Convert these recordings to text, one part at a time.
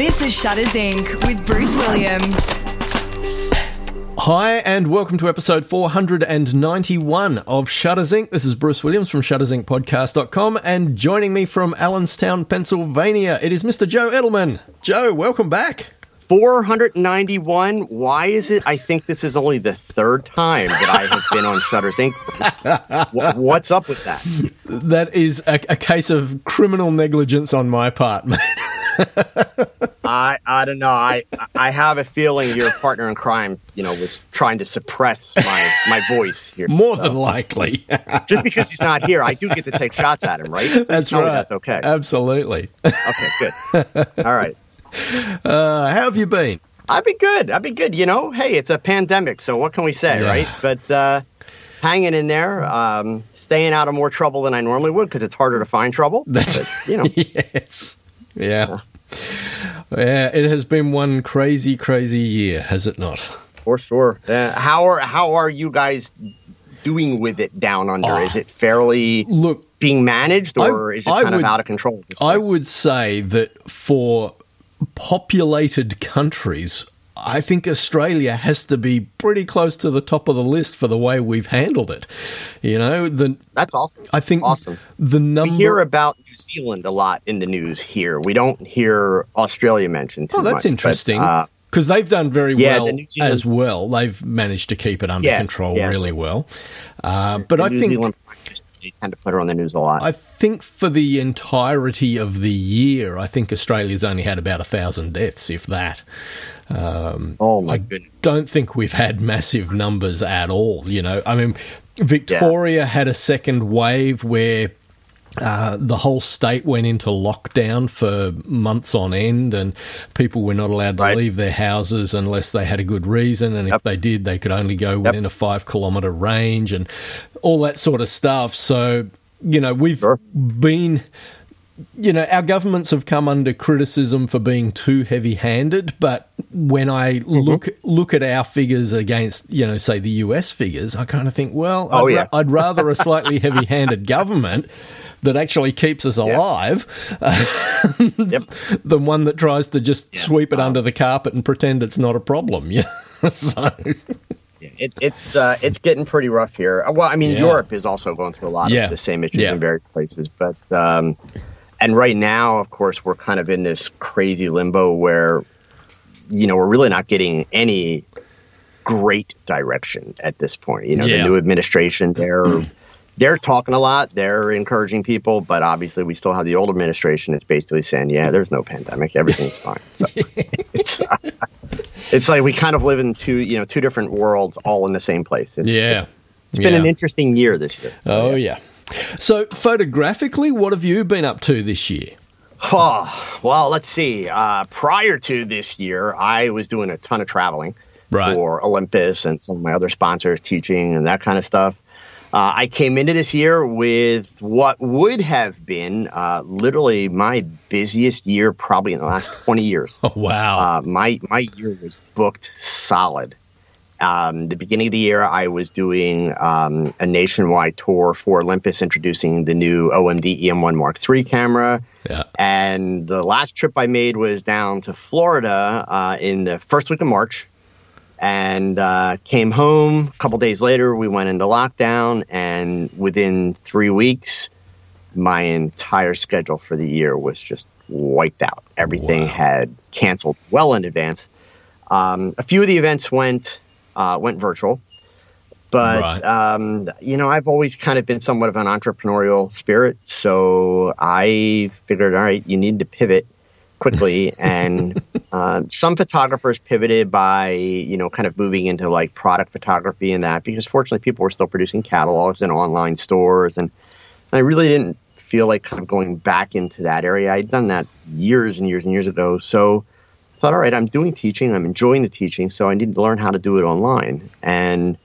This is Shutters Inc. with Bruce Williams. Hi, and welcome to episode 491 of Shutters Inc. This is Bruce Williams from shuttersincpodcast.com, and joining me from Allentown, Pennsylvania, it is Mr. Joe Edelman. Joe, welcome back. 491. Why is it? I think this is only the third time that I have been on Shutters Inc. What's up with that? That is a, a case of criminal negligence on my part, mate. I I don't know. I I have a feeling your partner in crime, you know, was trying to suppress my my voice here. More than likely. Just because he's not here, I do get to take shots at him, right? That's tell right. That's okay. Absolutely. Okay, good. All right. Uh, how have you been? I've been good. I've been good. You know, hey, it's a pandemic, so what can we say, Yeah. right? But uh, hanging in there, um, staying out of more trouble than I normally would because it's harder to find trouble. That's But, you know, yes. Yeah. Yeah, it has been one crazy, crazy year, has it not? for sure. Uh, how are how are you guys doing with it down under? Oh. Is it fairly Look, being managed, I- or is it I kind would- of out of control? I would say that for populated countries, I think Australia has to be pretty close to the top of the list for the way we've handled it. You know, the That's awesome. I think awesome. the number We hear about Zealand a lot in the news here. We don't hear Australia mentioned. Too Oh, that's much, interesting. uh, because they've done very Yeah, well Zealand- as well. They've managed to keep it under Yeah, control yeah. really well. Uh, but the I New think Zealand they tend to put her on the news a lot. I think for the entirety of the year, I think Australia's only had about a thousand deaths, if that. Um, oh my I goodness. don't think we've had massive numbers at all. You know, I mean, Victoria had a second wave where uh, the whole state went into lockdown for months on end, and people were not allowed to Right. leave their houses unless they had a good reason. And if they did, they could only go within a five kilometre range and all that sort of stuff. So, you know, we've Sure. been you know, our governments have come under criticism for being too heavy-handed, but when I Mm-hmm. look look at our figures against, you know, say the US figures, I kind of think, well, Oh, I'd, yeah. I'd rather a slightly heavy-handed government that actually keeps us alive Yep. than one that tries to just sweep it Um, under the carpet and pretend it's not a problem. Yeah. so, It, it's uh, it's getting pretty rough here. Uh, Well, I mean, Yeah. Europe is also going through a lot Yeah. of the same issues Yeah. in various places, but um, and right now, of course, we're kind of in this crazy limbo where you know we're really not getting any great direction at this point. You know, Yeah. the new administration they're they're talking a lot, they're encouraging people, but obviously we still have the old administration that's basically saying, yeah, there's no pandemic, everything's fine. So it's. Uh, it's like we kind of live in two, you know, two different worlds all in the same place. It's, yeah. it's been Yeah. an interesting year this year. Oh, yeah. So, photographically, what have you been up to this year? Oh, well, let's see. Uh, prior to this year, I was doing a ton of traveling Right. for Olympus and some of my other sponsors, teaching and that kind of stuff. Uh, I came into this year with what would have been uh, literally my busiest year, probably in the last 20 years. Oh, wow. Uh, my my year was booked solid. Um, the beginning of the year, I was doing um, a nationwide tour for Olympus, introducing the new OMD EM1 Mark III camera. yeah. And the last trip I made was down to Florida uh, in the first week of March, and uh, came home. A couple days later, we went into lockdown, and within three weeks, my entire schedule for the year was just wiped out. Everything Wow. had canceled well in advance. Um, a few of the events went uh, went virtual, but Right. um, you know I've always kind of been somewhat of an entrepreneurial spirit, so I figured, all right, you need to pivot quickly, and uh, some photographers pivoted by you know kind of moving into like product photography and that because fortunately people were still producing catalogs and online stores and I really didn't feel like kind of going back into that area. I'd done that years and years and years ago. So I thought, all right, I'm doing teaching. I'm enjoying the teaching. So I need to learn how to do it online. And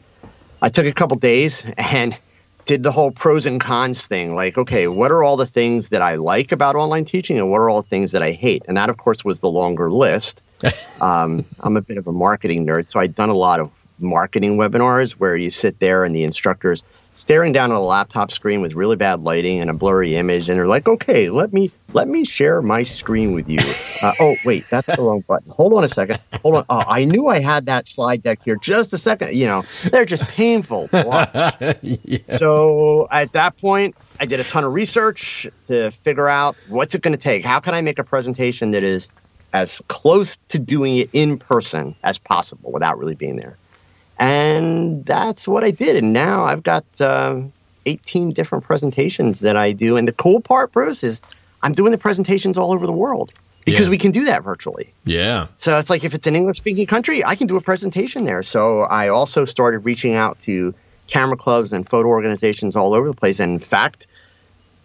I took a couple days and did the whole pros and cons thing. Like, okay, what are all the things that I like about online teaching and what are all the things that I hate? And that, of course, was the longer list. um, I'm a bit of a marketing nerd. So I'd done a lot of marketing webinars where you sit there and the instructors staring down at a laptop screen with really bad lighting and a blurry image, and they're like, "Okay, let me let me share my screen with you." Uh, oh, wait, that's the wrong button. Hold on a second. Hold on. Oh, I knew I had that slide deck here. Just a second. You know, they're just painful. yeah. So at that point, I did a ton of research to figure out what's it going to take. How can I make a presentation that is as close to doing it in person as possible without really being there? And that's what I did. And now I've got um, 18 different presentations that I do. And the cool part, Bruce, is I'm doing the presentations all over the world because Yeah. we can do that virtually. Yeah. So it's like if it's an English speaking country, I can do a presentation there. So I also started reaching out to camera clubs and photo organizations all over the place. And in fact,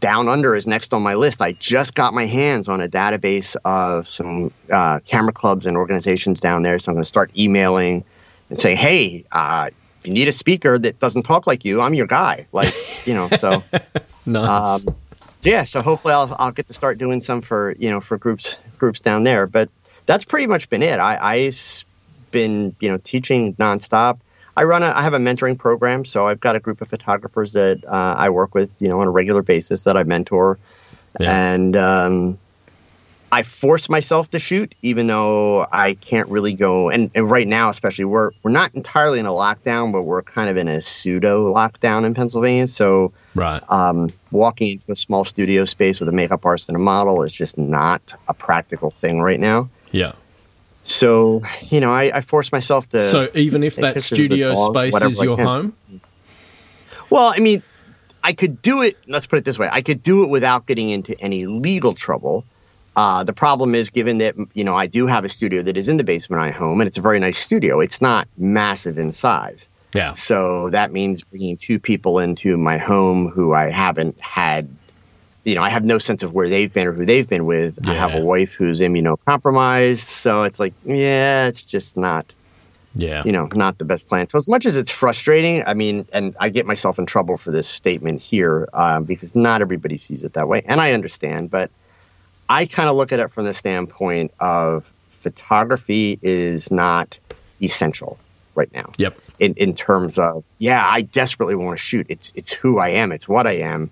Down Under is next on my list. I just got my hands on a database of some uh, camera clubs and organizations down there. So I'm going to start emailing and say, hey, uh, if you need a speaker that doesn't talk like you, I'm your guy. Like, you know, so. Nice. Um, yeah, so hopefully I'll, I'll get to start doing some for you know for groups groups down there. But that's pretty much been it. I, I've been you know teaching nonstop. I run a I have a mentoring program, so I've got a group of photographers that uh, I work with you know on a regular basis that I mentor, Yeah. and um, I force myself to shoot, even though I can't really go. And, and right now, especially, we're we're not entirely in a lockdown, but we're kind of in a pseudo lockdown in Pennsylvania. So right. um, walking into a small studio space with a makeup artist and a model is just not a practical thing right now. yeah. So, you know, I, I force myself to. So even if that pictures of the studio dog, space is your home, well, I mean, I could do it. Let's put it this way: I could do it without getting into any legal trouble. Uh, the problem is, given that you know I do have a studio that is in the basement of my home, and it's a very nice studio. It's not massive in size. yeah. So that means bringing two people into my home who I haven't had, you know, I have no sense of where they've been or who they've been with. I have a wife who's immunocompromised. So it's like, yeah, it's just not, Yeah. you know, not the best plan. So as much as it's frustrating, I mean, and I get myself in trouble for this statement here um, because not everybody sees it that way. And I understand, but I kind of look at it from the standpoint of photography is not essential right now. Yep. in, in terms of yeah i desperately want to shoot. It's it's who i am. It's what i am.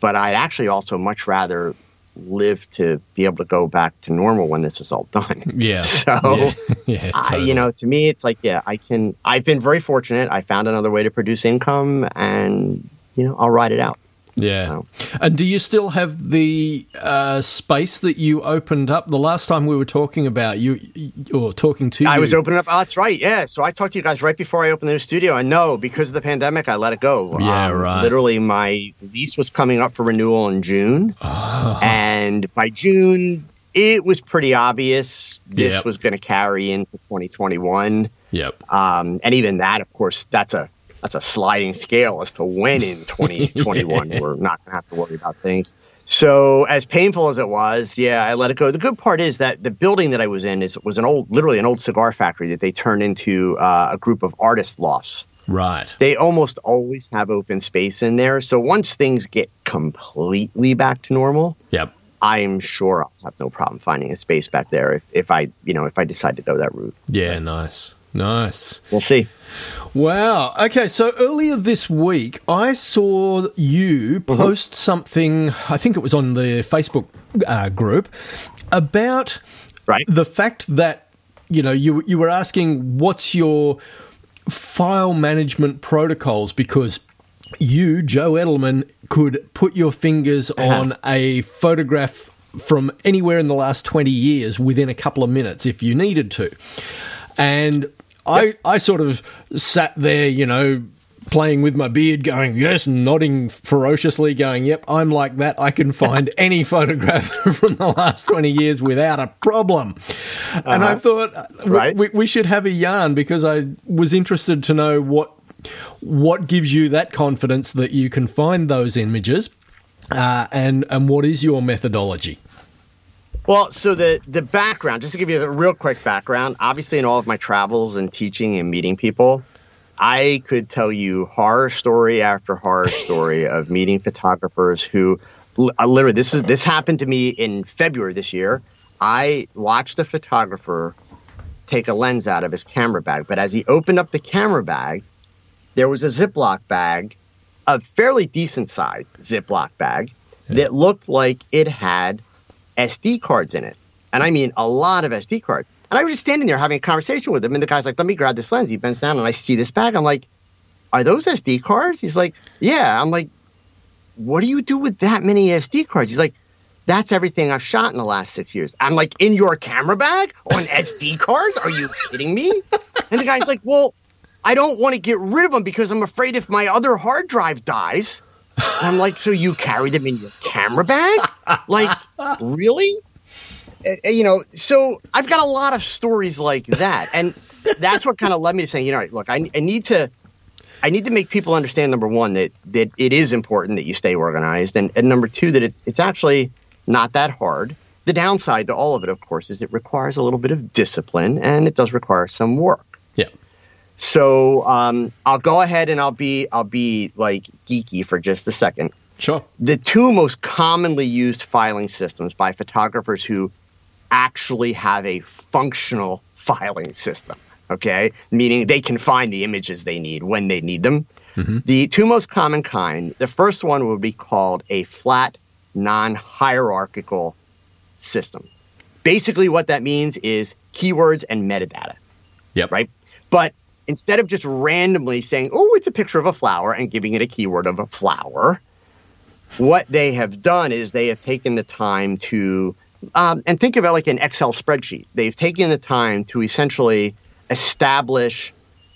But i'd actually also much rather live to be able to go back to normal when this is all done. Yeah. so yeah. yeah I, you know to me it's like yeah i can i've been very fortunate. I found another way to produce income and you know i'll ride it out Yeah. So- And do you still have the uh, space that you opened up the last time we were talking about you or talking to I you? was opening up. Oh, that's right. Yeah. So I talked to you guys right before I opened the new studio. And no, because of the pandemic, I let it go. Um, Yeah, right. Literally, my lease was coming up for renewal in June. Ah. And by June, it was pretty obvious this Yep. was going to carry into 2021. Yep. Um, and even that, of course, that's a that's a sliding scale as to when in 2021 we're not going to have to worry about things. So as painful as it was, yeah, I let it go. The good part is that the building that I was in is was an old, literally an old cigar factory that they turned into uh, a group of artist lofts. Right. They almost always have open space in there. So once things get completely back to normal, Yep. I'm sure I'll have no problem finding a space back there if, if I, you know, if I decide to go that route. Yeah. Nice. Nice. We'll see. Wow. Okay, so earlier this week, I saw you post something, I think it was on the Facebook uh, group, about Right. the fact that, you know, you, you were asking what's your file management protocols because you, Joe Edelman, could put your fingers on a photograph from anywhere in the last 20 years within a couple of minutes if you needed to. And I, I sort of sat there, you know, playing with my beard, going, yes, nodding ferociously, going, yep, I'm like that. I can find any photograph from the last 20 years without a problem. And I thought, uh, Right. we, we should have a yarn because I was interested to know what what gives you that confidence that you can find those images uh, and and what is your methodology Well, so the the background, just to give you a real quick background, obviously in all of my travels and teaching and meeting people, I could tell you horror story after horror story of meeting photographers who uh, literally this is this happened to me in February this year. I watched a photographer take a lens out of his camera bag, but as he opened up the camera bag, there was a Ziploc bag a fairly decent sized Ziploc bag that looked like it had SD cards in it. And I mean a lot of SD cards. And I was just standing there having a conversation with him, and the guy's like, "Let me grab this lens." He bends down, and I see this bag. I'm like, "Are those SD cards?" He's like, "Yeah." I'm like, "What do you do with that many SD cards?" He's like, "That's everything I've shot in the last six years." I'm like, "In your camera bag on SD cards? Are you kidding me?" And the guy's like, "Well, I don't want to get rid of them because I'm afraid if my other hard drive dies." And I'm like, "So you carry them in your camera bag? Like, really?" uh, you know, so I've got a lot of stories like that, and that's what kind of led me to saying, you know, look, I, I need to, I need to make people understand number one that that it is important that you stay organized, and, and number two that it's it's actually not that hard. The downside to all of it, of course, is it requires a little bit of discipline, and it does require some work. So um, I'll go ahead and I'll be I'll be like geeky for just a second. Sure. The two most commonly used filing systems by photographers who actually have a functional filing system. Okay, meaning they can find the images they need when they need them. Mm-hmm. The two most common kind. The first one would be called a flat, non-hierarchical system. Basically, what that means is keywords and metadata. Yep. Right. But instead of just randomly saying, "Oh, it's a picture of a flower," and giving it a keyword of a flower, what they have done is they have taken the time to um, and think of it like an Excel spreadsheet. They've taken the time to essentially establish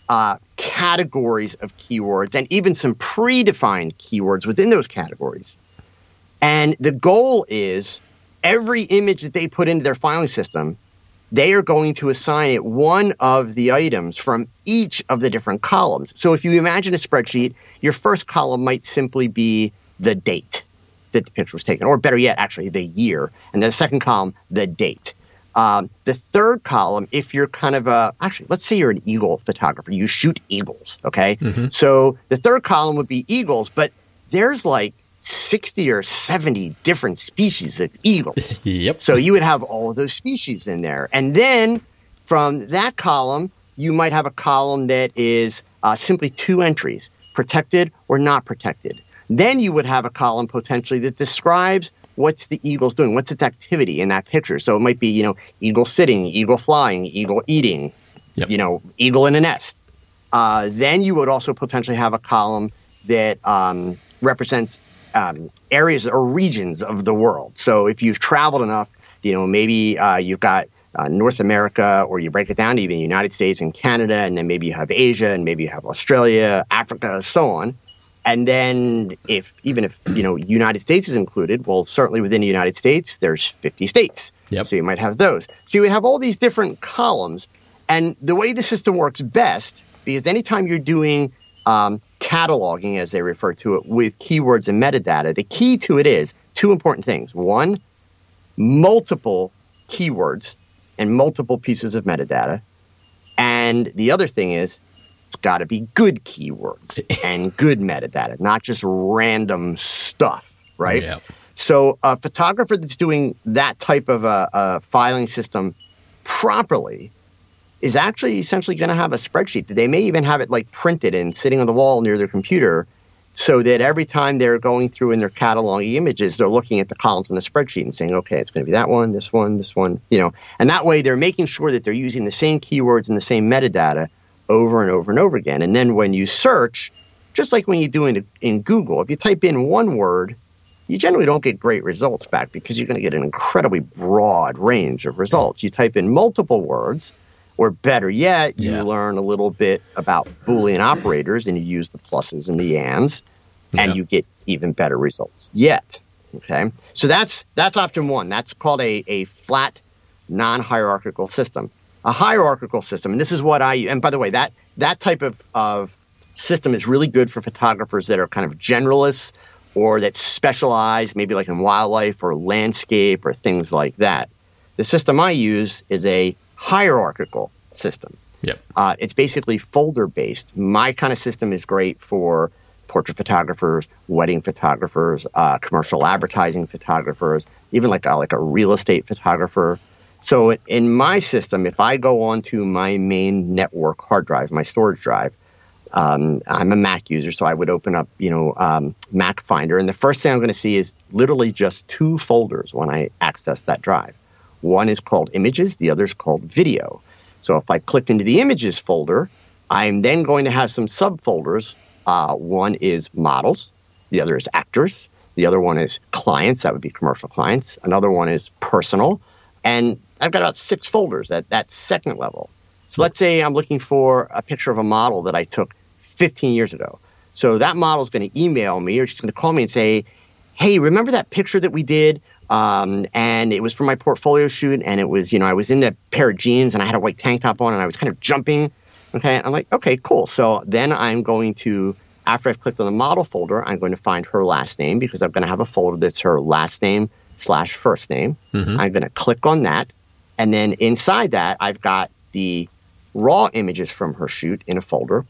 uh, categories of keywords and even some predefined keywords within those categories. And the goal is every image that they put into their filing system, they are going to assign it one of the items from each of the different columns. So if you imagine a spreadsheet, your first column might simply be the date that the picture was taken, or better yet, actually the year. And then the second column, the date. Um, the third column, if you're kind of a, actually, let's say you're an eagle photographer, you shoot eagles, okay? Mm-hmm. So the third column would be eagles, but there's like 60 or 70 different species of eagles. Yep. So you would have all of those species in there. And then from that column, you might have a column that is uh, simply two entries protected or not protected. Then you would have a column potentially that describes what's the eagle's doing, what's its activity in that picture. So it might be, you know, eagle sitting, eagle flying, eagle eating, Yep. you know, eagle in a nest. Uh, then you would also potentially have a column that um, represents um, areas or regions of the world. So if you've traveled enough, you know, maybe uh, you've got uh, North America, or you break it down to even United States and Canada, and then maybe you have Asia, and maybe you have Australia, Africa, so on. And then if even if you know United States is included, well, certainly within the United States, there's 50 states. Yep. So you might have those. So you would have all these different columns. And the way the system works best, because anytime you're doing um, cataloging, as they refer to it, with keywords and metadata, the key to it is two important things. One, multiple keywords and multiple pieces of metadata. And the other thing is, it's got to be good keywords and good metadata, not just random stuff, right? Yep. So a photographer that's doing that type of a, a filing system properly is actually essentially going to have a spreadsheet they may even have it like printed and sitting on the wall near their computer so that every time they're going through and they're cataloging images, they're looking at the columns in the spreadsheet and saying, okay, it's going to be that one, this one, this one, you know, and that way they're making sure that they're using the same keywords and the same metadata over and over and over again. And then when you search, just like when you do in, in Google, if you type in one word, you generally don't get great results back because you're going to get an incredibly broad range of results. You type in multiple words, or better yet, you Yeah. learn a little bit about Boolean operators and you use the pluses and the ands, and Yeah. you get even better results yet. Okay, so that's that's option one. That's called a, a flat, non-hierarchical system. A hierarchical system, and this is what I. And by the way, that that type of of system is really good for photographers that are kind of generalists or that specialize, maybe like in wildlife or landscape or things like that. The system I use is a hierarchical system. Yep. Uh, it's basically folder based. My kind of system is great for portrait photographers, wedding photographers, uh, commercial advertising photographers, even like a, like a real estate photographer. So in my system, if I go onto my main network hard drive, my storage drive, um, I'm a Mac user, so I would open up, you know, um, Mac Finder, and the first thing I'm going to see is literally just two folders when I access that drive. One is called Images, the other is called Video. So if I clicked into the Images folder, I'm then going to have some subfolders. Uh, one is Models, the other is Actors, the other one is Clients, that would be commercial clients. Another one is Personal, and I've got about six folders at that second level. So let's say I'm looking for a picture of a model that I took 15 years ago. So that model is going to email me or she's going to call me and say, Hey, remember that picture that we did? Um, and it was for my portfolio shoot. And it was, you know, I was in a pair of jeans and I had a white tank top on and I was kind of jumping. Okay. I'm like, okay, cool. So then I'm going to, after I've clicked on the model folder, I'm going to find her last name because I'm going to have a folder that's her last name slash first name. Mm-hmm. I'm going to click on that. And then inside that, I've got the raw images from her shoot in a folder.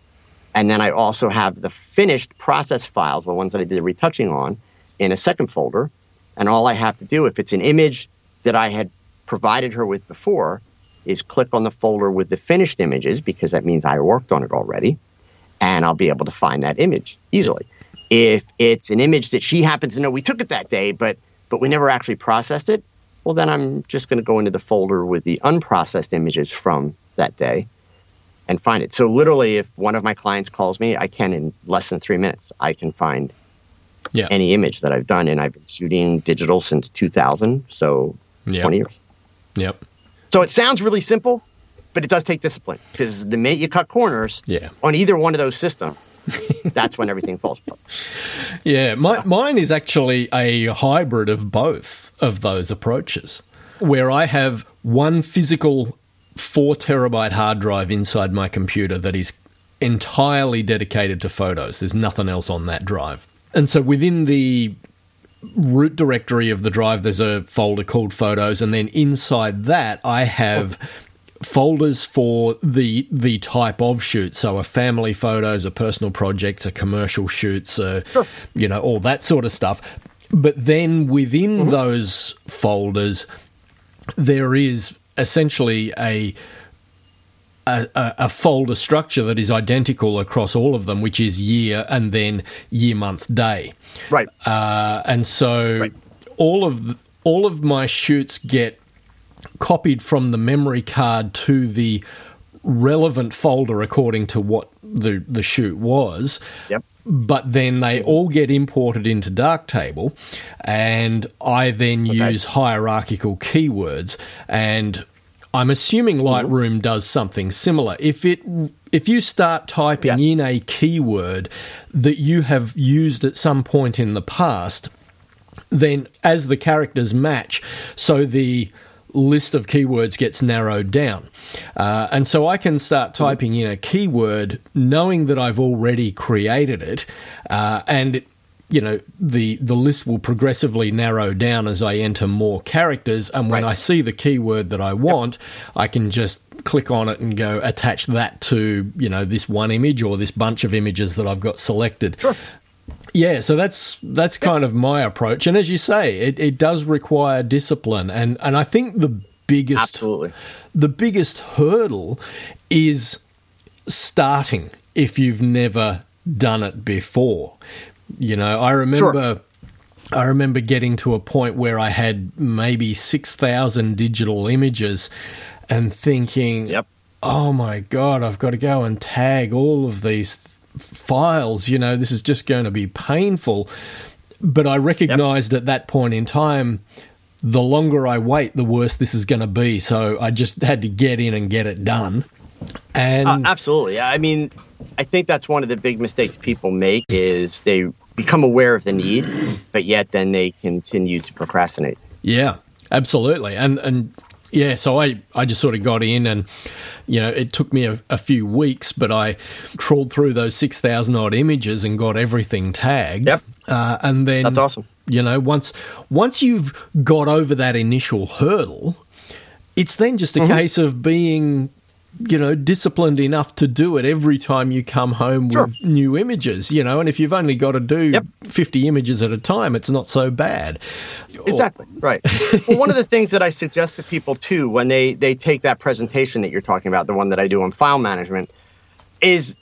And then I also have the finished process files, the ones that I did the retouching on, in a second folder. And all I have to do, if it's an image that I had provided her with before, is click on the folder with the finished images because that means I worked on it already. And I'll be able to find that image easily. If it's an image that she happens to know we took it that day, but but we never actually processed it, well then I'm just going to go into the folder with the unprocessed images from that day and find it. So literally, if one of my clients calls me, I can in less than three minutes, I can find yeah. any image that I've done, and I've been shooting digital since 2000, so yep. 20 years. Yep. So it sounds really simple, but it does take discipline because the minute you cut corners yeah. on either one of those systems, that's when everything falls apart. Yeah, my, mine is actually a hybrid of both of those approaches, where I have one physical four terabyte hard drive inside my computer that is entirely dedicated to photos. There's nothing else on that drive. And so within the root directory of the drive, there's a folder called photos. And then inside that, I have folders for the the type of shoot so a family photos a personal projects a commercial shoots sure. you know all that sort of stuff but then within mm-hmm. those folders there is essentially a a, a, folder structure that is identical across all of them, which is year and then year, month, day. Right. Uh, and so right. all of the, all of my shoots get copied from the memory card to the relevant folder according to what the the shoot was. Yep. But then they all get imported into Darktable, and I then okay. use hierarchical keywords and I'm assuming mm-hmm. Lightroom does something similar. If it if you start typing yes. in a keyword that you have used at some point in the past, then as the characters match, so the list of keywords gets narrowed down. Uh, and so I can start mm-hmm. typing in a keyword knowing that I've already created it, uh, and it, you know the the list will progressively narrow down as I enter more characters and when right. I see the keyword that I want yep. I can just click on it and go attach that to you know this one image or this bunch of images that I've got selected sure. yeah so that's that's kind of my approach and as you say it, it does require discipline and and I think the biggest Absolutely. the biggest hurdle is starting if you've never done it before you know, I remember. Sure. I remember getting to a point where I had maybe 6,000 digital images and thinking, yep. oh my God, I've got to go and tag all of these files. You know, this is just going to be painful. But I recognized yep. at that point in time, the longer I wait, the worse this is going to be. So I just had to get in and get it done. And uh, absolutely, I mean, I think that's one of the big mistakes people make is they become aware of the need, but yet then they continue to procrastinate. Yeah, absolutely, and and yeah, so I, I just sort of got in and, you know, it took me a, a few weeks, but I trawled through those 6,000 odd images and got everything tagged. Yep. Uh, and then. That's awesome. You know, once once you've got over that initial hurdle, it's then just a mm-hmm. case of being you know, disciplined enough to do it every time you come home sure. with new images, you know, and if you've only got to do yep. 50 images at a time, it's not so bad. Exactly, right. well, one of the things that I suggest to people too when they they take that presentation that you're talking about, the one that I do on file management, is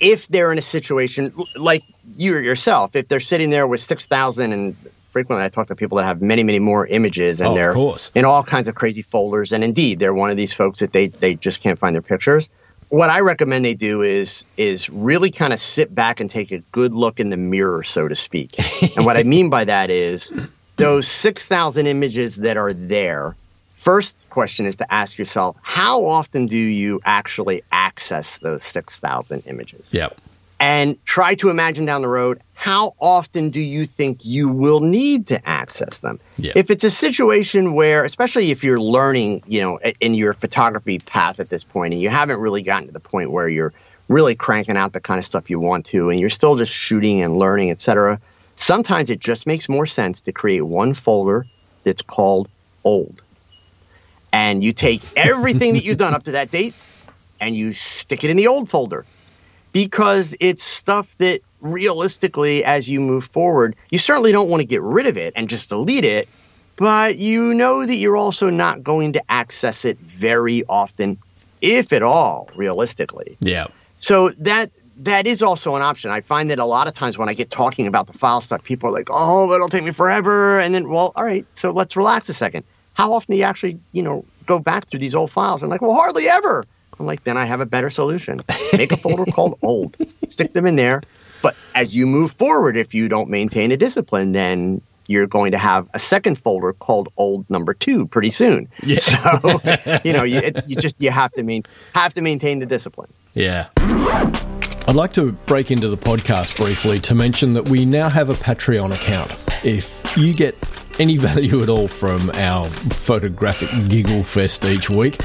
if they're in a situation like you or yourself, if they're sitting there with 6,000 and frequently I talk to people that have many, many more images and Oh, they're in all kinds of crazy folders. And indeed, they're one of these folks that they, they just can't find their pictures. What I recommend they do is is really kind of sit back and take a good look in the mirror, so to speak. and what I mean by that is those 6,000 images that are there. First question is to ask yourself, how often do you actually access those 6,000 images? Yep. And try to imagine down the road how often do you think you will need to access them? Yeah. if it's a situation where especially if you're learning you know in your photography path at this point and you haven't really gotten to the point where you're really cranking out the kind of stuff you want to and you're still just shooting and learning etc sometimes it just makes more sense to create one folder that's called old. And you take everything that you've done up to that date and you stick it in the old folder because it's stuff that realistically, as you move forward, you certainly don't want to get rid of it and just delete it, but you know that you're also not going to access it very often, if at all, realistically. Yeah. So that that is also an option. I find that a lot of times when I get talking about the file stuff, people are like, "Oh, it'll take me forever," and then, well, all right, so let's relax a second. How often do you actually, you know, go back through these old files? I'm like, well, hardly ever. I'm like, then I have a better solution. Make a folder called old, stick them in there. But as you move forward, if you don't maintain a discipline, then you're going to have a second folder called old number two pretty soon. Yeah. So, you know, you, you just you have to mean have to maintain the discipline. Yeah. I'd like to break into the podcast briefly to mention that we now have a Patreon account. If you get any value at all from our photographic giggle fest each week,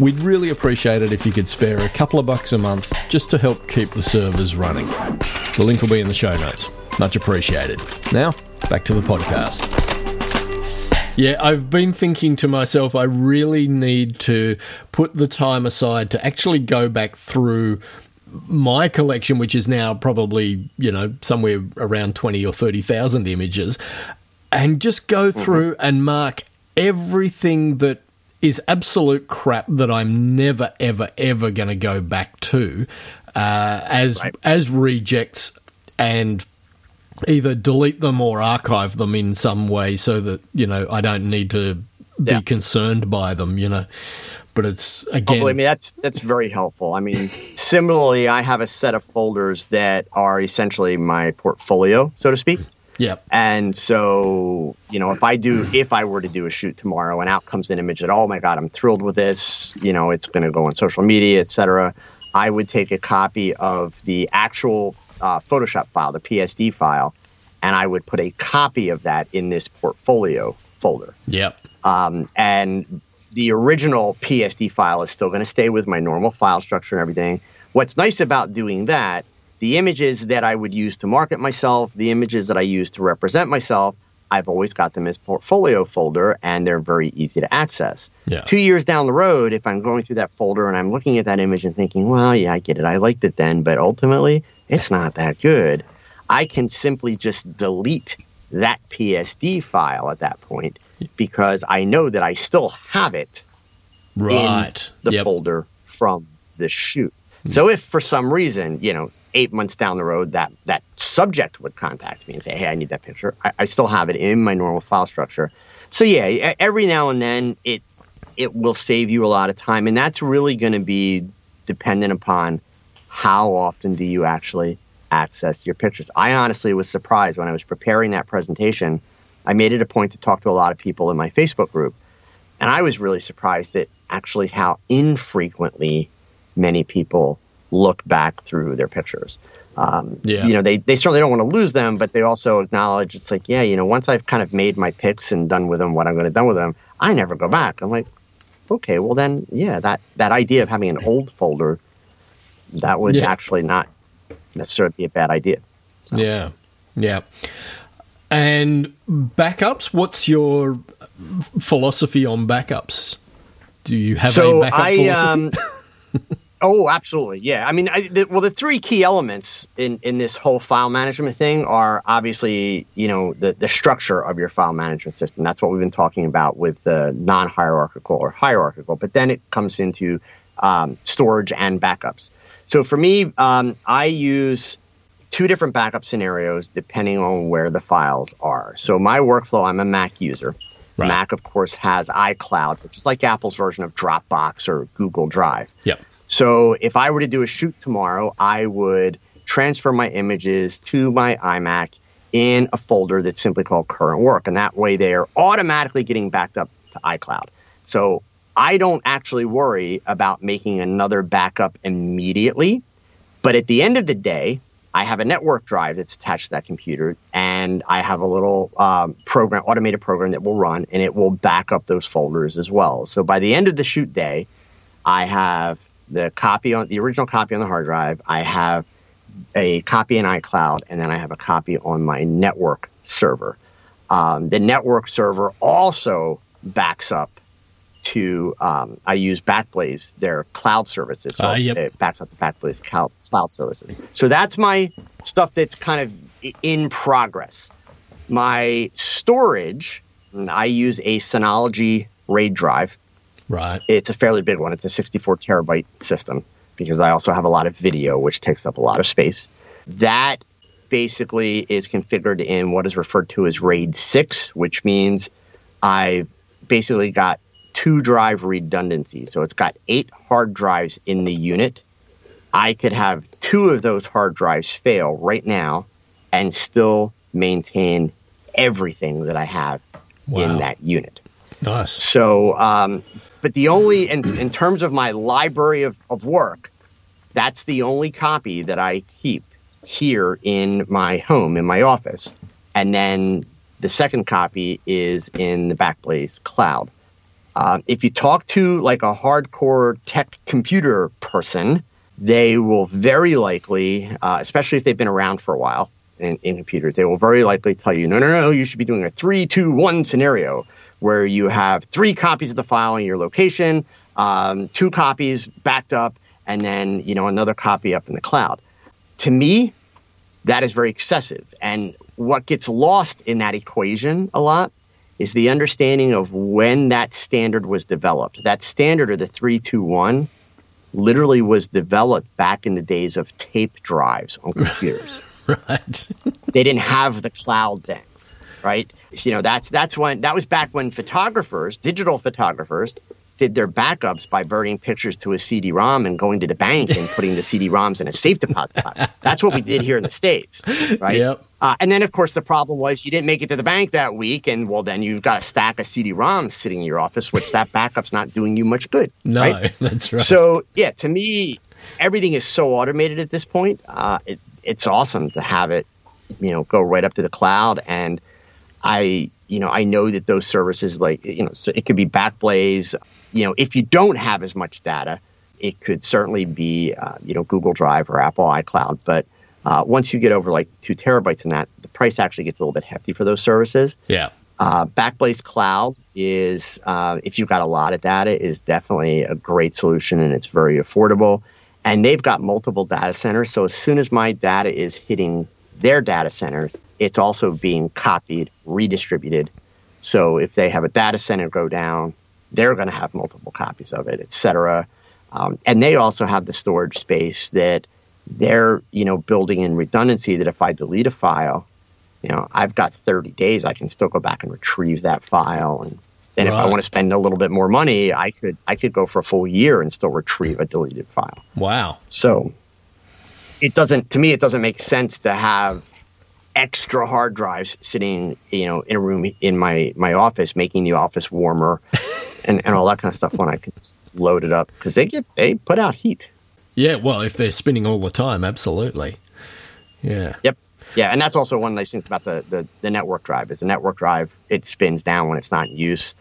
we'd really appreciate it if you could spare a couple of bucks a month just to help keep the servers running. The link will be in the show notes. Much appreciated. Now, back to the podcast. Yeah, I've been thinking to myself, I really need to put the time aside to actually go back through my collection, which is now probably, you know, somewhere around 20 or 30,000 images, and just go through and mark everything that is absolute crap that I'm never, ever, ever going to go back to uh, as Right. as rejects and either delete them or archive them in some way so that you know I don't need to be Yeah. concerned by them. You know, but it's Oh, again. believe me, that's that's very helpful. I mean, similarly, I have a set of folders that are essentially my portfolio, so to speak. Yep. And so, you know, if I do, if I were to do a shoot tomorrow and out comes an image that, oh my God, I'm thrilled with this, you know, it's going to go on social media, et cetera, I would take a copy of the actual uh, Photoshop file, the PSD file, and I would put a copy of that in this portfolio folder. Yep. Um, and the original PSD file is still going to stay with my normal file structure and everything. What's nice about doing that, the images that I would use to market myself, the images that I use to represent myself, I've always got them as portfolio folder and they're very easy to access. Yeah. Two years down the road, if I'm going through that folder and I'm looking at that image and thinking, well, yeah, I get it. I liked it then, but ultimately it's not that good. I can simply just delete that PSD file at that point because I know that I still have it Right. in the yep. folder from the shoot. So hmm. if for some reason, you know, eight months down the road, that that subject would contact me and say, "Hey, I need that picture," I, I still have it in my normal file structure. So yeah, every now and then it it will save you a lot of time, and that's really going to be dependent upon how often do you actually access your pictures. I honestly was surprised when I was preparing that presentation. I made it a point to talk to a lot of people in my Facebook group, and I was really surprised at actually how infrequently many people look back through their pictures. Um, Yeah. You know, they, they certainly don't want to lose them, but they also acknowledge it's like, yeah, you know, once I've kind of made my picks and done with them what I'm going to done with them, I never go back. I'm like, okay, well then, yeah, that, that idea of having an old folder, that would Yeah. actually not necessarily be a bad idea. Yeah. Yeah. And backups, what's your philosophy on backups? Do you have so a backup I, philosophy? um, oh, absolutely, yeah. I mean, I, the, well, the three key elements in in this whole file management thing are obviously, you know, the the structure of your file management system. That's what we've been talking about with the non-hierarchical or hierarchical. But then it comes into um, storage and backups. So for me, um, I use two different backup scenarios depending on where the files are. So my workflow, I'm a Mac user. Right. Mac, of course, has iCloud, which is like Apple's version of Dropbox or Google Drive. Yep. So if I were to do a shoot tomorrow, I would transfer my images to my iMac in a folder that's simply called current work. And that way they are automatically getting backed up to iCloud. So I don't actually worry about making another backup immediately. But at the end of the day, I have a network drive that's attached to that computer, and I have a little um, program, automated program that will run, and it will back up those folders as well. So by the end of the shoot day, I have the copy on the original copy on the hard drive. I have a copy in iCloud, and then I have a copy on my network server. Um, the network server also backs up to um, I use Backblaze, their cloud services. So uh, yep. it backs up to Backblaze cloud, cloud services. So that's my stuff that's kind of in progress. My storage, I use a Synology RAID drive. Right. It's a fairly big one. It's a 64 terabyte system because I also have a lot of video, which takes up a lot of space. That basically is configured in what is referred to as RAID 6, which means I've basically got two drive redundancy. So it's got eight hard drives in the unit. I could have two of those hard drives fail right now and still maintain everything that I have Wow. in that unit. Nice. So, um, but the only, in, in terms of my library of, of work, that's the only copy that I keep here in my home, in my office. And then the second copy is in the Backblaze cloud. Um, if you talk to like a hardcore tech computer person, they will very likely, uh, especially if they've been around for a while in, in computers, they will very likely tell you, no, no, no, you should be doing a three, two, one scenario where you have three copies of the file in your location, um, two copies backed up, and then you know another copy up in the cloud. To me, that is very excessive. And what gets lost in that equation a lot is the understanding of when that standard was developed. That standard or the 321 literally was developed back in the days of tape drives on computers. Right. they didn't have the cloud then, right? You know, that's that's when that was back when photographers, digital photographers, did their backups by burning pictures to a CD-ROM and going to the bank and putting the CD-ROMs in a safe deposit box. That's what we did here in the states, right? Yep. Uh, and then, of course, the problem was you didn't make it to the bank that week, and well, then you've got a stack of CD-ROMs sitting in your office, which that backup's not doing you much good. No, right? that's right. So, yeah, to me, everything is so automated at this point. Uh, it, it's awesome to have it, you know, go right up to the cloud. And I, you know, I know that those services, like, you know, so it could be Backblaze. You know, if you don't have as much data, it could certainly be, uh, you know, Google Drive or Apple iCloud. But uh, once you get over like two terabytes in that, the price actually gets a little bit hefty for those services. yeah. Uh, Backblaze Cloud is, uh, if you've got a lot of data, is definitely a great solution and it's very affordable. And they've got multiple data centers. So as soon as my data is hitting their data centers, it's also being copied, redistributed. So if they have a data center go down, they're going to have multiple copies of it, et cetera. Um, and they also have the storage space that they're, you know, building in redundancy that if I delete a file, you know, I've got 30 days. I can still go back and retrieve that file. And then if I want to spend a little bit more money, I could I could go for a full year and still retrieve a deleted file. Wow. So it doesn't to me it doesn't make sense to have extra hard drives sitting, you know, in a room in my my office making the office warmer and, and all that kind of stuff when I can load it up because they get they put out heat. Yeah, well, if they're spinning all the time, absolutely. Yeah. Yep. Yeah, and that's also one of the nice things about the, the, the network drive is the network drive it spins down when it's not in use.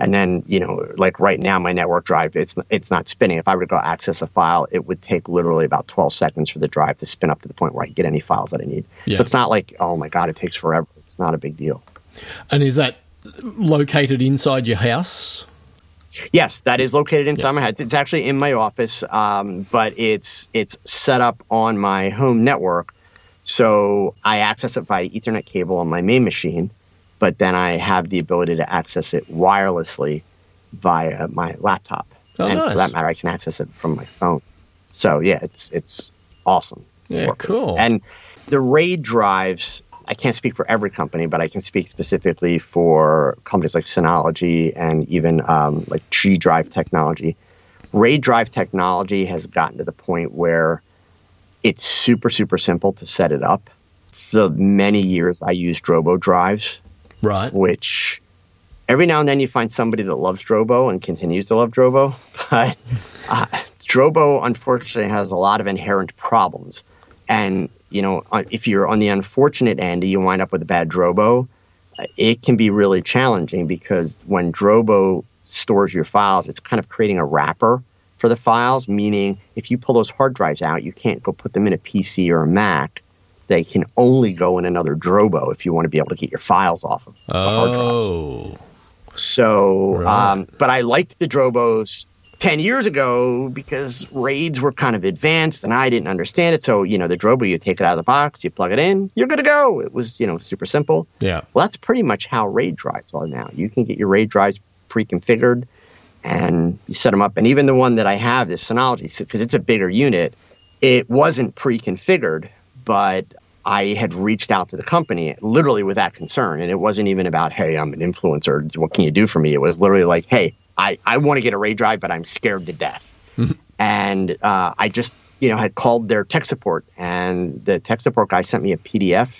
And then, you know, like right now my network drive it's it's not spinning. If I were to go access a file, it would take literally about 12 seconds for the drive to spin up to the point where I can get any files that I need. Yeah. So it's not like, oh my god, it takes forever. It's not a big deal. And is that located inside your house? Yes, that is located inside my head. It's actually in my office, um, but it's it's set up on my home network. So I access it via Ethernet cable on my main machine, but then I have the ability to access it wirelessly via my laptop. Oh, and nice. for that matter, I can access it from my phone. So yeah, it's it's awesome. Yeah, cool. And the RAID drives, I can't speak for every company, but I can speak specifically for companies like Synology and even um, like G Drive Technology. RAID drive technology has gotten to the point where it's super super simple to set it up. The many years, I used Drobo drives Right. which every now and then you find somebody that loves Drobo and continues to love Drobo, but uh, Drobo unfortunately has a lot of inherent problems. And you know, uh, if you're on the unfortunate end, you wind up with a bad Drobo. uh, It can be really challenging because when Drobo stores your files, it's kind of creating a wrapper for the files. Meaning, if you pull those hard drives out, you can't go put them in a PC or a Mac. They can only go in another Drobo if you want to be able to get your files off of the hard drives. Oh. So, Right. um, but I liked the Drobos 10 years ago because raids were kind of advanced and I didn't understand it. So, you know, the Drobo, you take it out of the box, you plug it in, you're good to go. It was, you know, super simple. Yeah. Well, that's pretty much how RAID drives are now. You can get your RAID drives pre-configured and you set them up. And even the one that I have, this Synology, because it's a bigger unit, it wasn't pre-configured, but I had reached out to the company literally with that concern. And it wasn't even about, hey, I'm an influencer. What can you do for me? It was literally like, hey, I, I want to get a RAID drive, but I'm scared to death. and uh, I just, you know, had called their tech support, and the tech support guy sent me a PDF,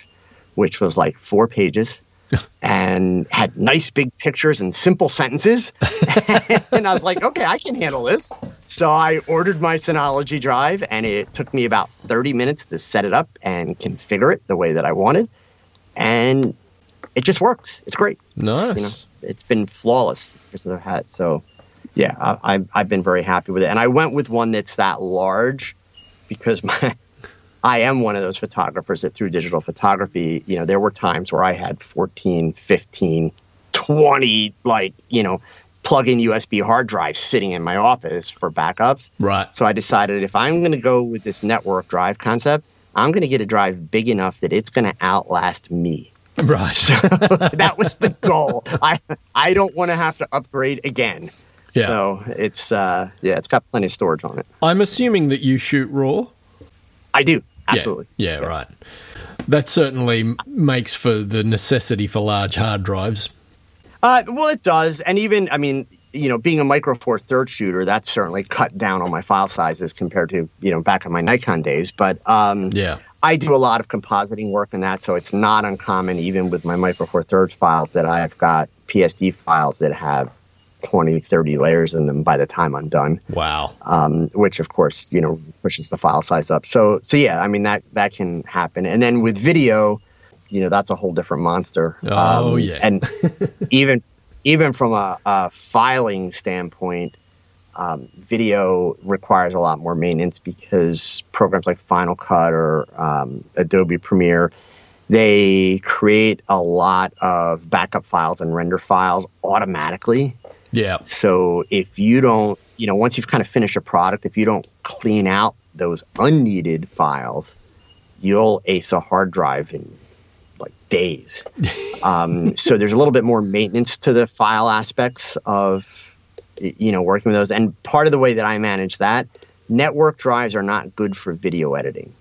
which was like four pages. And had nice big pictures and simple sentences. and I was like, okay, I can handle this. So I ordered my Synology drive, and it took me about 30 minutes to set it up and configure it the way that I wanted. And it just works. It's great. Nice. You know, it's been flawless because I've. So, yeah, I, I've been very happy with it. And I went with one that's that large because my. I am one of those photographers that through digital photography, you know, there were times where I had 14, 15, 20, like, you know, plug in USB hard drives sitting in my office for backups. Right. So I decided if I'm going to go with this network drive concept, I'm going to get a drive big enough that it's going to outlast me. Right. that was the goal. I I don't want to have to upgrade again. Yeah. So it's uh yeah, it's got plenty of storage on it. I'm assuming that you shoot raw. I do. Absolutely. Yeah, yeah right. That certainly makes for the necessity for large hard drives. Uh, well, it does, and even I mean, you know, being a Micro Four Third shooter, that's certainly cut down on my file sizes compared to you know back in my Nikon days. But um, Yeah. I do a lot of compositing work in that, so it's not uncommon, even with my Micro Four Thirds files, that I've got PSD files that have 20, 30 layers in them by the time I'm done. Wow. um, which of course you know pushes the file size up. So so yeah, I mean that that can happen. And then with video, you know that's a whole different monster. Oh, Um, yeah. and even even from a, a filing standpoint, um, video requires a lot more maintenance because programs like Final Cut or um, Adobe Premiere. They create a lot of backup files and render files automatically. Yeah. So if you don't, you know, once you've kind of finished a product, if you don't clean out those unneeded files, you'll ace a hard drive in like days. um, so there's a little bit more maintenance to the file aspects of, you know, working with those. And part of the way that I manage that, network drives are not good for video editing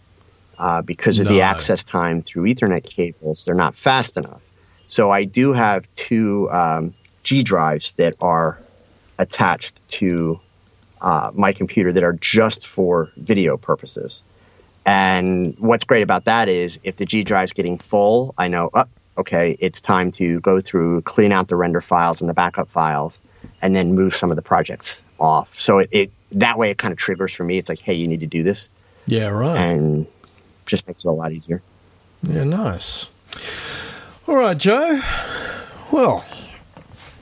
uh, because of the access time through Ethernet cables. They're not fast enough. So I do have two um, G drives that are attached to uh, my computer that are just for video purposes. And what's great about that is if the G drive's getting full, I know, oh, okay, it's time to go through, clean out the render files and the backup files, and then move some of the projects off. So it, it that way it kind of triggers for me. It's like, hey, you need to do this, Yeah, right. and just makes it a lot easier. Yeah, nice. All right, Joe. Well,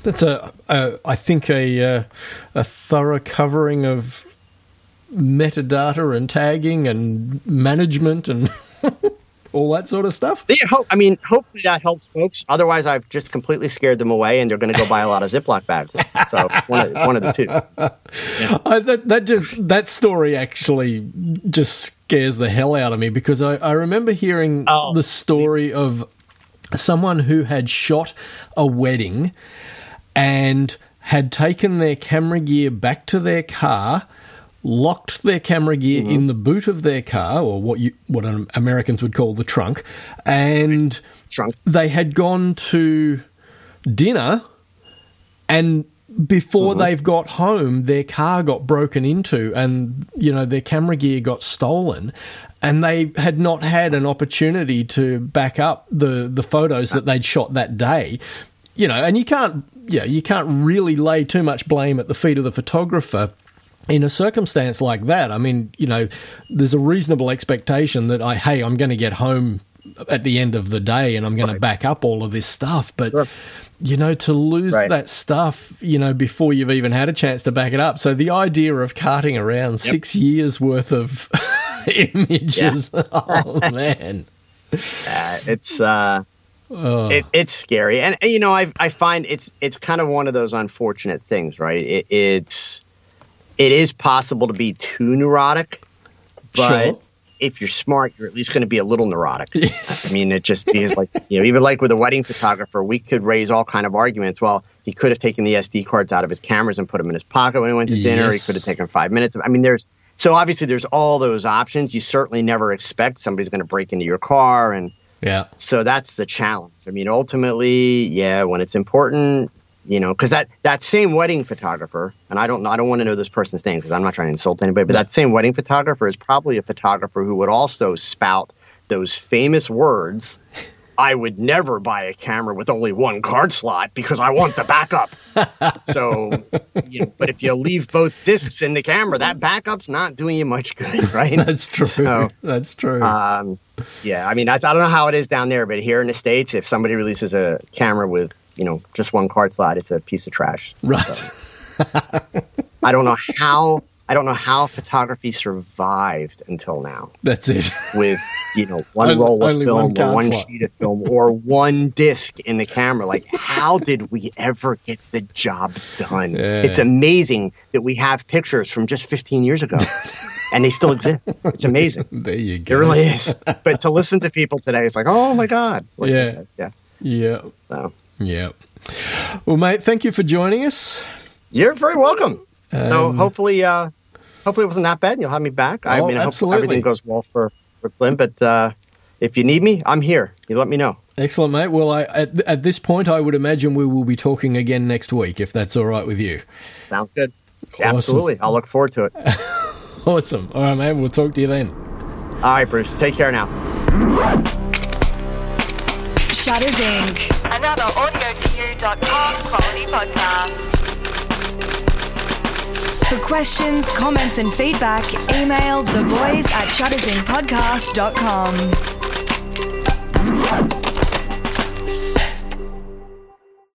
that's a, a I think a uh, a thorough covering of metadata and tagging and management and all that sort of stuff. Yeah, hope, I mean, hopefully that helps folks. Otherwise, I've just completely scared them away, and they're going to go buy a lot of Ziploc bags. So one of, one of the two. I, that that just that story actually just scares the hell out of me because I, I remember hearing Oh. the story of someone who had shot a wedding and had taken their camera gear back to their car, locked their camera gear mm-hmm. in the boot of their car, or what you what Americans would call the trunk, and Trunk. they had gone to dinner, and before mm-hmm. they've got home, their car got broken into, and you know their camera gear got stolen. And they had not had an opportunity to back up the, the photos that they'd shot that day, you know. And you can't, yeah, you can't really lay too much blame at the feet of the photographer in a circumstance like that, I mean, you know, there's a reasonable expectation that I, hey, I'm going to get home at the end of the day and I'm going Right. to back up all of this stuff. But, Sure. you know, to lose Right. that stuff, you know, before you've even had a chance to back it up. So the idea of carting around six years worth of images, oh man. Uh, it's uh, It, it's scary, and and, you know, I I find it's it's kind of one of those unfortunate things, right? It, it's it is possible to be too neurotic, but Sure. if you're smart, you're at least going to be a little neurotic. yes. I mean, it just is like you know, even like with a wedding photographer, we could raise all kind of arguments. Well, he could have taken the SD cards out of his cameras and put them in his pocket when he went to dinner. He could have taken five minutes. I mean, there's so obviously there's all those options. You certainly never expect somebody's going to break into your car, and yeah. so that's the challenge. I mean, ultimately, yeah, when it's important, you know, because that that same wedding photographer, and I don't I don't want to know this person's name because I'm not trying to insult anybody, but that same wedding photographer is probably a photographer who would also spout those famous words. I would never buy a camera with only one card slot because I want the backup. so, you know, but if you leave both discs in the camera, that backup's not doing you much good, right? That's true. So, That's true. Um, yeah, I mean, that's, I don't know how it is down there, but here in the states, if somebody releases a camera with you know just one card slot, it's a piece of trash. right. I don't know how I don't know how photography survived until now That's it. with you know one roll of film one or one slot. sheet of film or one disc in the camera. Like, how did we ever get the job done? Yeah. It's amazing that we have pictures from just 15 years ago, and they still exist. It's amazing. there you go. It really is. But to listen to people today, it's like, oh my god. Like, Yeah. yeah. Yeah. So Yeah. Well, mate, thank you for joining us. you're very welcome. so Um, hopefully, uh, hopefully it wasn't that bad. and You'll have me back. I Oh, mean, I hope absolutely. everything goes well for for Glynn. But uh, if you need me, I'm here. You let me know. Excellent, mate. Well, I, at, at this point, I would imagine we will be talking again next week, if that's all right with you. Sounds good. Awesome. Absolutely. I'll look forward to it. Awesome. All right, mate. We'll talk to you then. All right, Bruce. Take care now. Shutters Inc. Another AudioToYou.com quality podcast. For questions, comments, and feedback, email the boys at shuttersincpodcast.com.